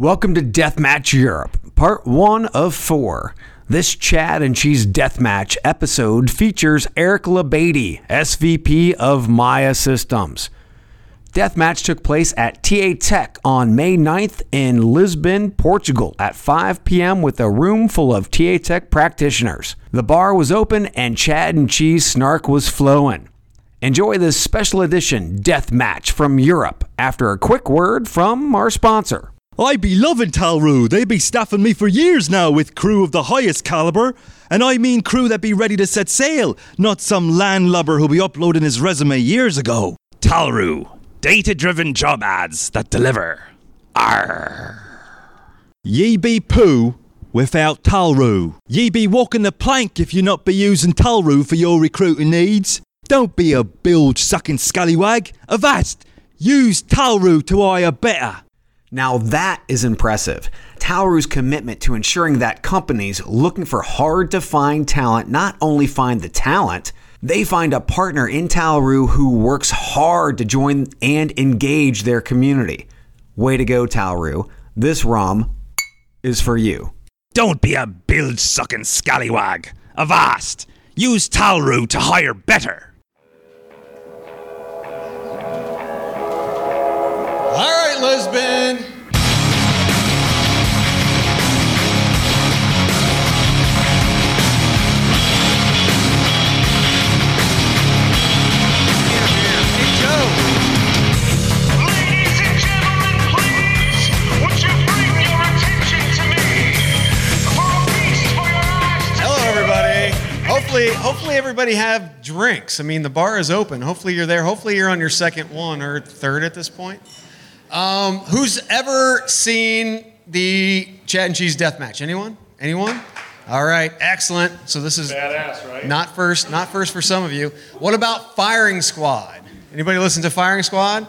Welcome to Deathmatch Europe, part one of four. This Chad and Cheese Deathmatch episode features Eric Labady, SVP of Mya Systems. Deathmatch took place at TAtech on May 9th in Lisbon, Portugal at 5 p.m. with a room full of TA Tech practitioners. The bar was open and Chad and Cheese snark was flowing. Enjoy this special edition Deathmatch from Europe after a quick word from our sponsor. I be loving Talroo. They be staffing me for years now with crew of the highest caliber. And I mean crew that be ready to set sail, not some landlubber who be uploading his resume years ago. Talroo. Data driven job ads that deliver. Arr. Ye be poo without Talroo. Ye be walking the plank if you not be using Talroo for your recruiting needs. Don't be a bilge sucking scallywag. Avast! Use Talroo to hire better. Now that is impressive. Talroo's commitment to ensuring that companies looking for hard to find talent not only find the talent, they find a partner in Talroo who works hard to join and engage their community. Way to go, Talroo. This rum is for you. Don't be a bilge sucking scallywag. Avast! Use Talroo to hire better. To Hello, everybody. Hopefully, hopefully everybody have drinks. I mean, the bar is open. Hopefully you're there. Hopefully you're on your second one or third at this point. Um, who's ever seen the Chad and Cheese death match? Anyone? Anyone? All right, excellent. So this is Badass, right? not first, not first for some of you. What about Firing Squad? Anybody listen to Firing Squad?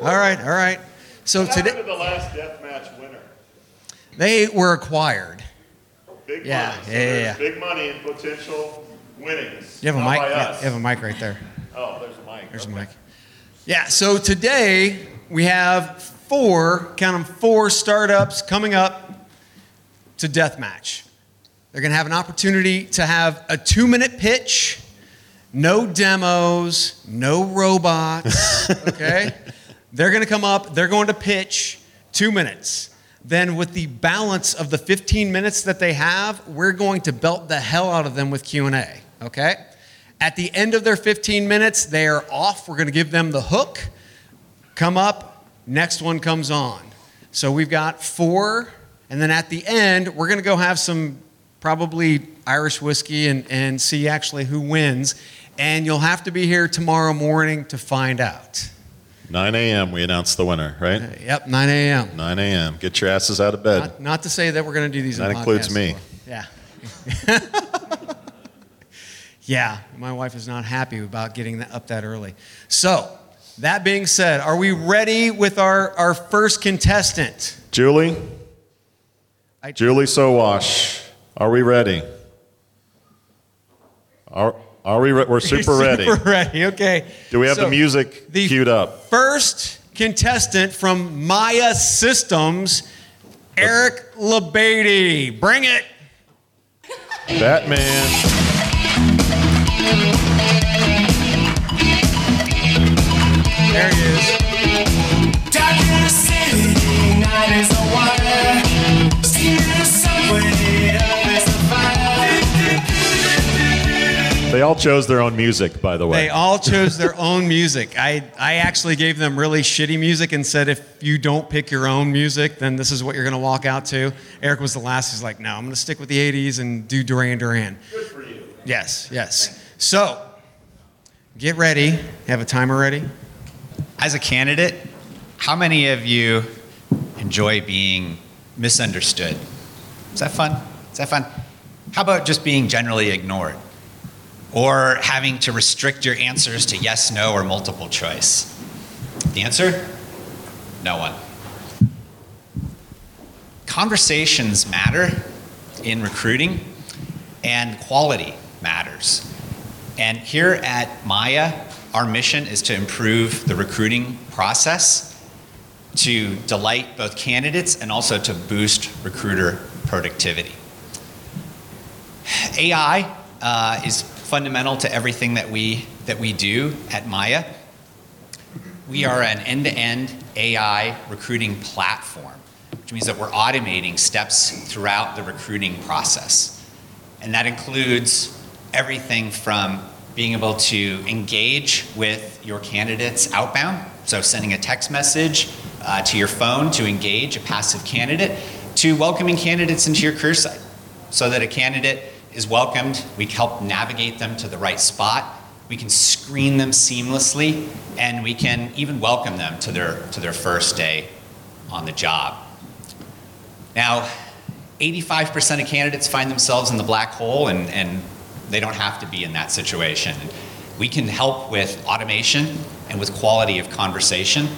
All right, all right. So What today to the last death match winner? they were acquired. Big Yeah, money. So yeah, yeah. Big money and potential winnings. You have a mic. Yeah, you have a mic right there. oh, there's a mic. There's Okay. a mic. Yeah, so today we have four, count them, four startups coming up to deathmatch. They're going to have an opportunity to have a two minute pitch, no demos, no robots, okay? they're going to come up, they're going to pitch two minutes. Then, with the balance of the 15 minutes that they have, we're going to belt the hell out of them with Q&A, okay? At the end of their 15 minutes, they are off. We're going to give them the hook. Come up, next one comes on. So we've got four, and then at the end, we're going to go have some probably Irish whiskey and, and see actually who wins. And you'll have to be here tomorrow morning to find out. 9 a.m. we announce the winner, right? Uh, yep, 9 a.m. 9 a.m. Get your asses out of bed. Not, not to say that we're going to do these. in That includes me. form. Yeah. yeah, my wife is not happy about getting up that early. So, that being said, are we ready with our, our first contestant? Julie, I- Julie Sowash, are we ready? Are, are we? Re- we're super ready. Super ready. Okay. Do we have So, the music the queued up? First contestant from Mya Systems, Eric Labady. Bring it. Batman. Is a fire. They all chose their own music, by the way. They all chose their own music. I, I actually gave them really shitty music and said, if you don't pick your own music, then this is what you're going to walk out to. Eric was the last. He's like, no, I'm going to stick with the 80s and do Duran Duran. Good for you. Yes, yes. So, get ready. Have a timer ready? As a candidate, how many of you enjoy being misunderstood? Is that fun? Is that fun? How about just being generally ignored? Or having to restrict your answers to yes, no, or multiple choice? The answer? No one. Conversations matter in recruiting, and quality matters. And here at Mya, our mission is to improve the recruiting process to delight both candidates and also to boost recruiter productivity. AI uh, is fundamental to everything that we, that we do at Mya. We are an end to end AI recruiting platform, which means that we're automating steps throughout the recruiting process. And that includes everything from being able to engage with your candidates outbound, so sending a text message uh, to your phone to engage a passive candidate, to welcoming candidates into your career site so that a candidate is welcomed. We help navigate them to the right spot. We can screen them seamlessly, and we can even welcome them to their, to their first day on the job. Now, 85% of candidates find themselves in the black hole, and, and they don't have to be in that situation. We can help with automation and with quality of conversation.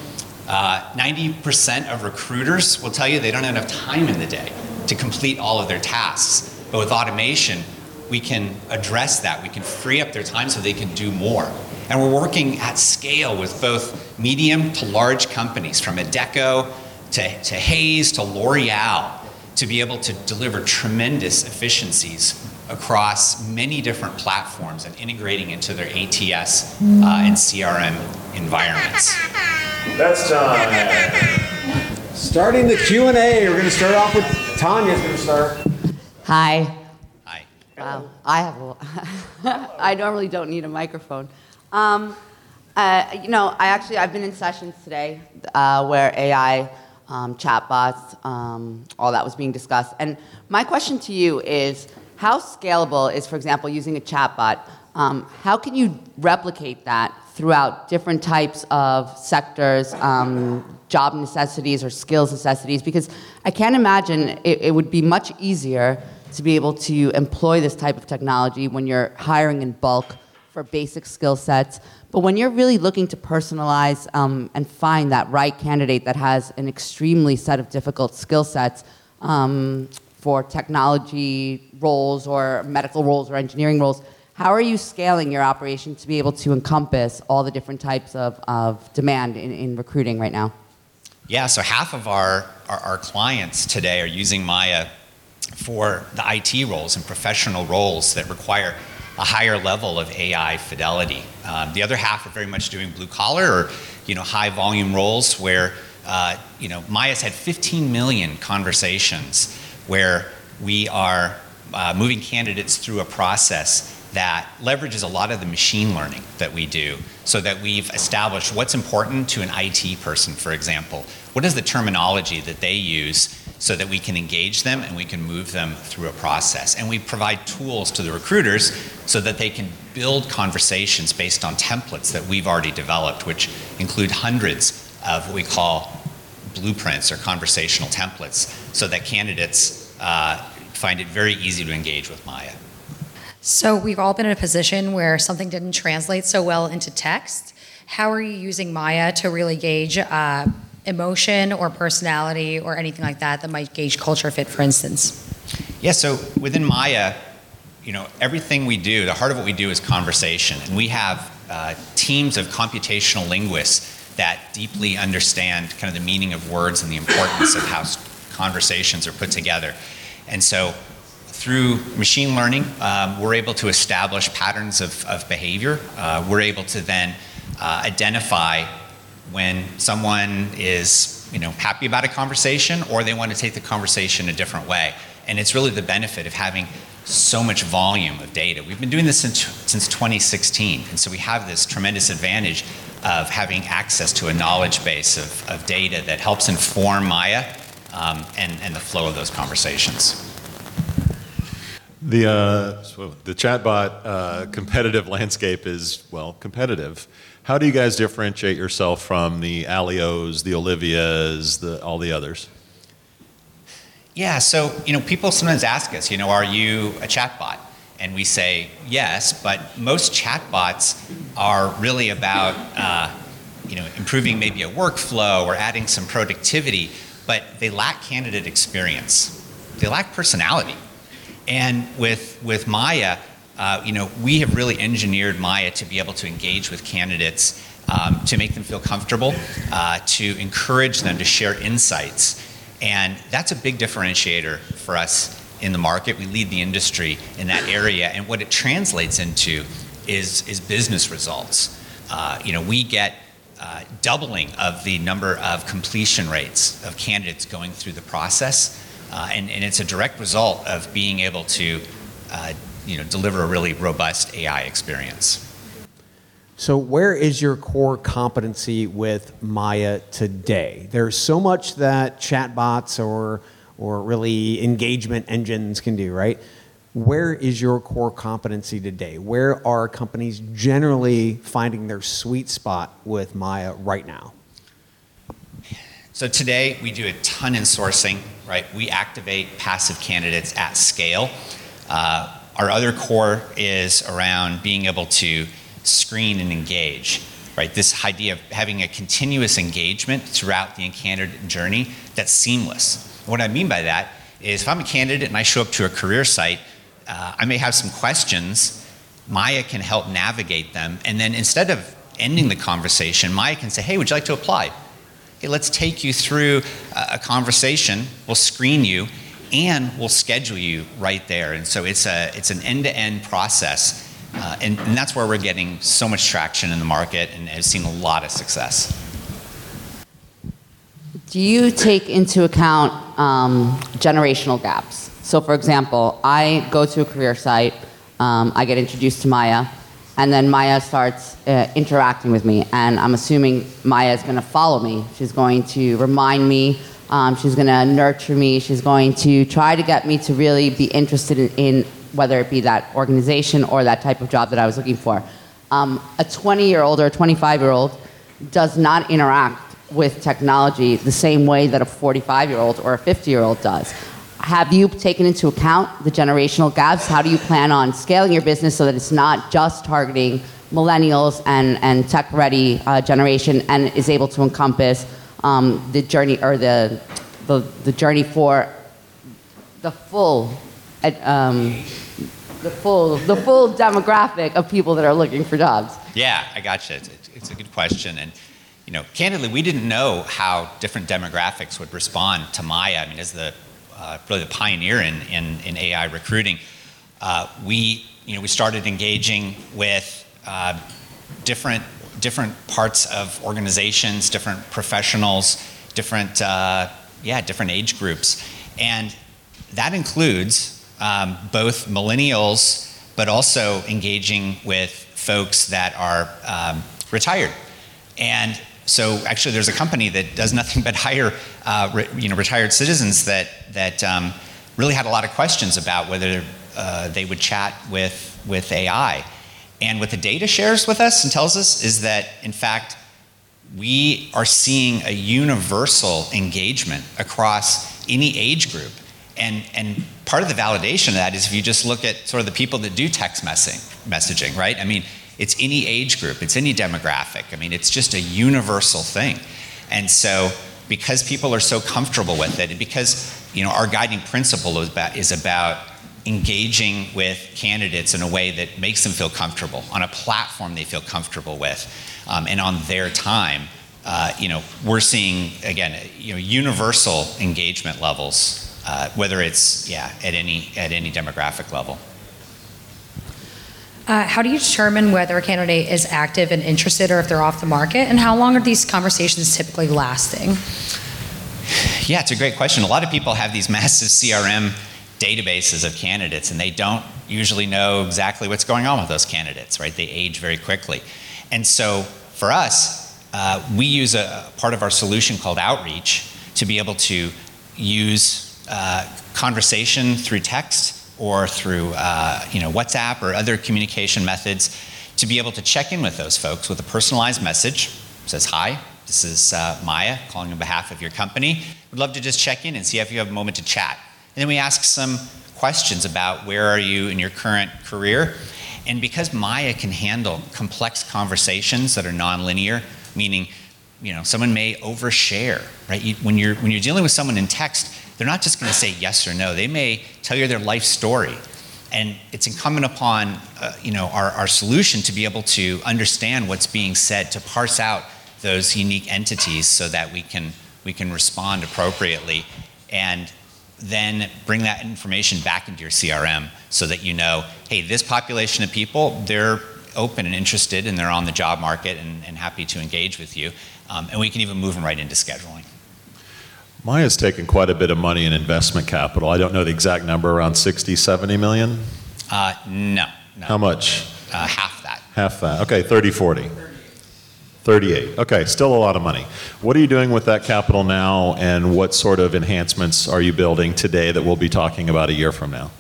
Uh, 90% of recruiters will tell you they don't have enough time in the day to complete all of their tasks. But with automation, we can address that. We can free up their time so they can do more. And we're working at scale with both medium to large companies, from Adecco to, to Hays to L'Oreal, to be able to deliver tremendous efficiencies across many different platforms and integrating into their ATS uh, and CRM environments. That's time. Starting the Q&A, we're going to start off with Tanya's going to start. Hi. Hi. Wow, I have a, I normally don't need a microphone. Um, uh, you know, I actually, I've been in sessions today uh, where AI, um, chatbots, um, all that was being discussed. And my question to you is, how scalable is, for example, using a chatbot? Um, how can you replicate that throughout different types of sectors, um, job necessities or skills necessities? Because I can't imagine it, it would be much easier to be able to employ this type of technology when you're hiring in bulk for basic skill sets. But when you're really looking to personalize um, and find that right candidate that has an extremely set of difficult skill sets um, for technology roles or medical roles or engineering roles, how are you scaling your operation to be able to encompass all the different types of, of demand in, in recruiting right now? Yeah, so half of our, our, our clients today are using Mya for the IT roles and professional roles that require a higher level of AI fidelity. Um, the other half are very much doing blue collar or you know high volume roles where uh, you know Mya's had 15 million conversations where we are uh, moving candidates through a process that leverages a lot of the machine learning that we do so that we've established what's important to an IT person, for example. What is the terminology that they use so that we can engage them and we can move them through a process? And we provide tools to the recruiters so that they can build conversations based on templates that we've already developed, which include hundreds of what we call blueprints or conversational templates so that candidates uh, find it very easy to engage with Mya. So we've all been in a position where something didn't translate so well into text. How are you using Mya to really gauge uh, emotion or personality or anything like that that might gauge culture fit, for instance? Yeah, so within Mya, you know, everything we do, the heart of what we do is conversation. And we have uh, teams of computational linguists that deeply understand kind of the meaning of words and the importance of how conversations are put together. And so through machine learning, um, we're able to establish patterns of, of behavior. Uh, we're able to then uh, identify when someone is you know, happy about a conversation or they want to take the conversation a different way. And it's really the benefit of having so much volume of data. We've been doing this since, since 2016, and so we have this tremendous advantage of having access to a knowledge base of, of data that helps inform Mya um, and, and the flow of those conversations. The, uh, the chatbot uh, competitive landscape is, well, competitive. How do you guys differentiate yourself from the AllyOs, the Olivias, the, all the others? Yeah, so you know, people sometimes ask us, you know, are you a chatbot? And we say yes, but most chatbots are really about, uh, you know, improving maybe a workflow or adding some productivity, but they lack candidate experience. They lack personality. And with with Mya, uh, you know, we have really engineered Mya to be able to engage with candidates, um, to make them feel comfortable, uh, to encourage them to share insights. And that's a big differentiator for us in the market. We lead the industry in that area. And what it translates into is, is business results. Uh, you know, we get uh, doubling of the number of completion rates of candidates going through the process. Uh, and, and it's a direct result of being able to uh, you know, deliver a really robust AI experience. So, where is your core competency with Mya today? There's so much that chatbots or or really engagement engines can do, right? Where is your core competency today? Where are companies generally finding their sweet spot with Mya right now? So today we do a ton in sourcing, right? We activate passive candidates at scale. Uh, our other core is around being able to screen and engage, right? This idea of having a continuous engagement throughout the candidate journey that's seamless. What I mean by that is if I'm a candidate and I show up to a career site, uh, I may have some questions. Mya can help navigate them. And then instead of ending the conversation, Mya can say, hey, would you like to apply? Hey, let's take you through a, conversation. We'll screen you and we'll schedule you right there. And so it's, a, it's an end to end process. Uh, and, and that's where we're getting so much traction in the market and have seen a lot of success. Do you take into account um, generational gaps? So, for example, I go to a career site, um, I get introduced to Mya, and then Mya starts uh, interacting with me. And I'm assuming Mya is going to follow me. She's going to remind me, um, she's going to nurture me, she's going to try to get me to really be interested in, in whether it be that organization or that type of job that I was looking for. Um, a 20 year old or a 25 year old does not interact with technology the same way that a 45 year old or a 50 year old does. Have you taken into account the generational gaps? How do you plan on scaling your business so that it's not just targeting millennials and, and tech ready uh, generation and is able to encompass um, the journey or the, the, the journey for the full um, the full the full demographic of people that are looking for jobs? Yeah, I got you. It's, it's a good question. And you know, candidly, we didn't know how different demographics would respond to Mya. I mean, as the uh, really the pioneer in, in, in AI recruiting, uh, we you know we started engaging with uh, different different parts of organizations, different professionals, different uh, yeah different age groups, and that includes um, both millennials, but also engaging with folks that are um, retired. And so actually there's a company that does nothing but hire uh, re, you know, retired citizens that, that um, really had a lot of questions about whether uh, they would chat with, with AI. And what the data shares with us and tells us is that, in fact, we are seeing a universal engagement across any age group. And, and part of the validation of that is if you just look at sort of the people that do text messaging, messaging, right? I mean, it's any age group, it's any demographic. I mean, it's just a universal thing. And so, because people are so comfortable with it, and because you know our guiding principle is about, is about engaging with candidates in a way that makes them feel comfortable on a platform they feel comfortable with, um, and on their time. Uh, you know, we're seeing again, you know, universal engagement levels, uh, whether it's yeah at any at any demographic level. Uh, how do you determine whether a candidate is active and interested or if they're off the market? And how long are these conversations typically lasting? Yeah, it's a great question. A lot of people have these massive CRM databases of candidates and they don't usually know exactly what's going on with those candidates, right? They age very quickly. And so for us, uh, we use a, part of our solution called Outreach to be able to use uh, conversation through text or through uh, you know, WhatsApp or other communication methods to be able to check in with those folks with a personalized message. Says, Hi, this is uh, Mya calling on behalf of your company. Would love to just check in and see if you have a moment to chat. And then we ask some questions about where are you in your current career. And because Mya can handle complex conversations that are nonlinear, meaning you know, someone may overshare, right? You, when, you're, when you're dealing with someone in text, they're not just going to say yes or no. They may tell you their life story. And it's incumbent upon uh, you know, our, our solution to be able to understand what's being said, to parse out those unique entities so that we can, we can respond appropriately. And then bring that information back into your CRM so that you know, hey, this population of people, they're open and interested and they're on the job market and, and happy to engage with you. Um, and we can even move them right into scheduling. Mya's taken quite a bit of money in investment capital. I don't know the exact number, around 60, 70 million? Uh, no, no. How much? Uh, half that. Half that. Okay, 30, 40. 38. Okay, still a lot of money. What are you doing with that capital now, and what sort of enhancements are you building today that we'll be talking about a year from now?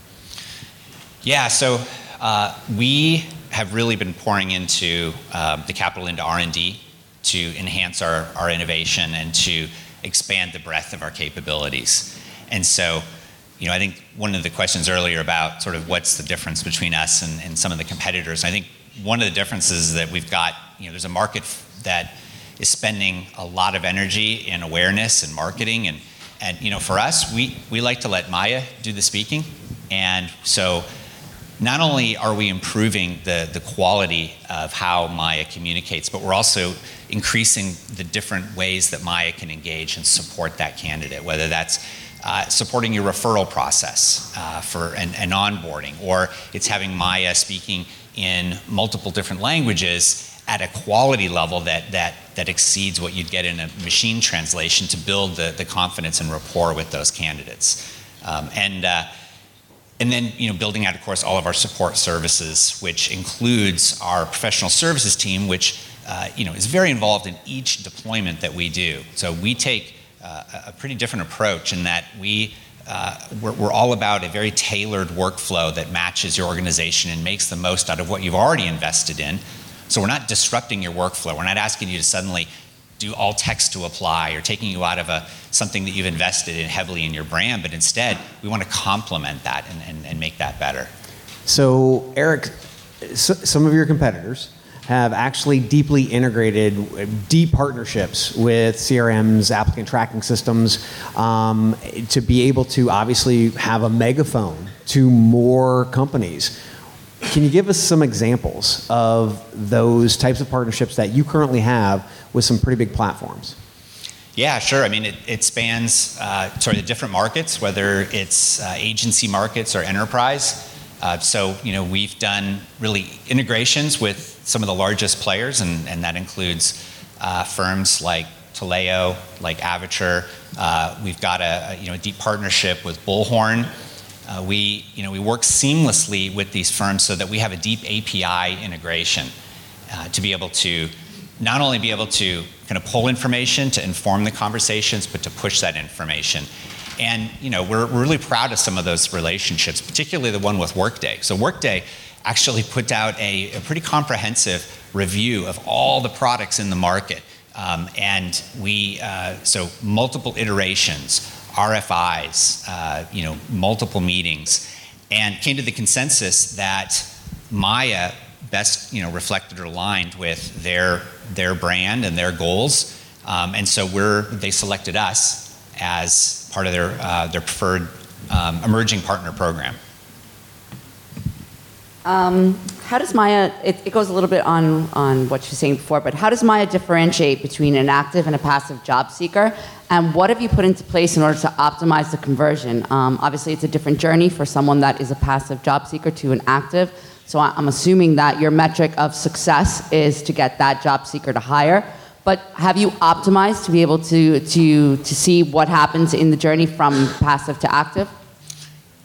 Yeah, so uh, we have really been pouring into um, the capital into R&D to enhance our, our innovation and to expand the breadth of our capabilities. And so, you know, I think one of the questions earlier about sort of what's the difference between us and, and some of the competitors, I think one of the differences is that we've got, you know, there's a market that is spending a lot of energy in awareness and marketing and and you know for us we we like to let Mya do the speaking and so not only are we improving the, the quality of how Mya communicates, but we're also increasing the different ways that Mya can engage and support that candidate, whether that's uh, supporting your referral process uh, for an, an onboarding, or it's having Mya speaking in multiple different languages at a quality level that, that, that exceeds what you'd get in a machine translation to build the, the confidence and rapport with those candidates. Um, and uh, and then, you know, building out, of course, all of our support services, which includes our professional services team, which, uh, you know, is very involved in each deployment that we do. So we take uh, a pretty different approach in that we, uh, we're, we're all about a very tailored workflow that matches your organization and makes the most out of what you've already invested in. So we're not disrupting your workflow. We're not asking you to suddenly do all text to apply or taking you out of a, something that you've invested in heavily in your brand, but instead we want to complement that and, and, and make that better. So, Eric, s some of your competitors have actually deeply integrated deep partnerships with CRMs, applicant tracking systems, um, to be able to obviously have a megaphone to more companies. Can you give us some examples of those types of partnerships that you currently have with some pretty big platforms? Yeah, sure. I mean, it, it spans uh, sort of the different markets, whether it's uh, agency markets or enterprise. Uh, so, you know, we've done really integrations with some of the largest players, and, and that includes uh, firms like Taleo, like Avature. Uh, we've got a, a, you know, a deep partnership with Bullhorn. Uh, we, you know, we work seamlessly with these firms so that we have a deep API integration to be able to not only be able to kind of pull information to inform the conversations, but to push that information. And you know, we're, we're really proud of some of those relationships, particularly the one with Workday. So Workday actually put out a, a pretty comprehensive review of all the products in the market. Um, and we, uh, so multiple iterations, RFIs, uh, you know, multiple meetings, and came to the consensus that Mya best you know, reflected or aligned with their, their brand and their goals. Um, and so we're, they selected us as part of their, uh, their preferred um, emerging partner program. Um, how does Mya, it, it, goes a little bit on, on what you're saying before, but how does Mya differentiate between an active and a passive job seeker? And what have you put into place in order to optimize the conversion? Um, obviously, it's a different journey for someone that is a passive job seeker to an active. So I'm assuming that your metric of success is to get that job seeker to hire. But have you optimized to be able to, to, to see what happens in the journey from passive to active?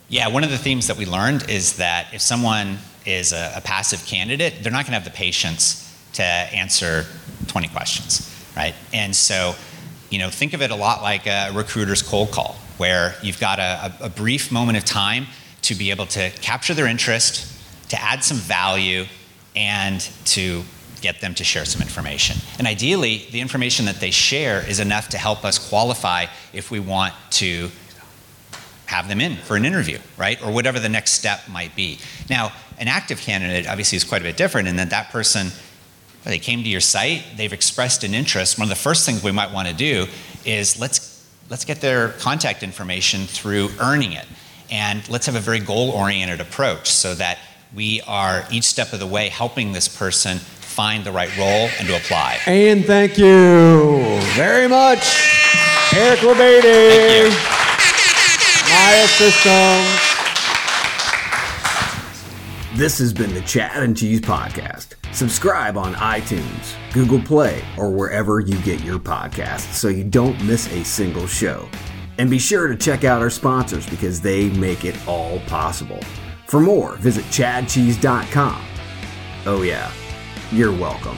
Yeah, one of the themes that we learned is that if someone is a, a passive candidate, they're not going to have the patience to answer 20 questions, right? And so, you know, think of it a lot like a recruiter's cold call, where you've got a, a brief moment of time to be able to capture their interest, to add some value and to get them to share some information. And ideally, the information that they share is enough to help us qualify if we want to have them in for an interview, right? Or whatever the next step might be. Now, an active candidate obviously is quite a bit different in that that person, they came to your site, they've expressed an interest. One of the first things we might want to do is let's, let's get their contact information through earning it. And let's have a very goal oriented approach so that we are each step of the way helping this person find the right role and to apply. And thank you very much, Eric Labady, Mya Systems. This has been the Chad and Cheese Podcast. Subscribe on iTunes, Google Play, or wherever you get your podcasts so you don't miss a single show. And be sure to check out our sponsors because they make it all possible. For more, visit chadcheese.com. Oh, yeah, you're welcome.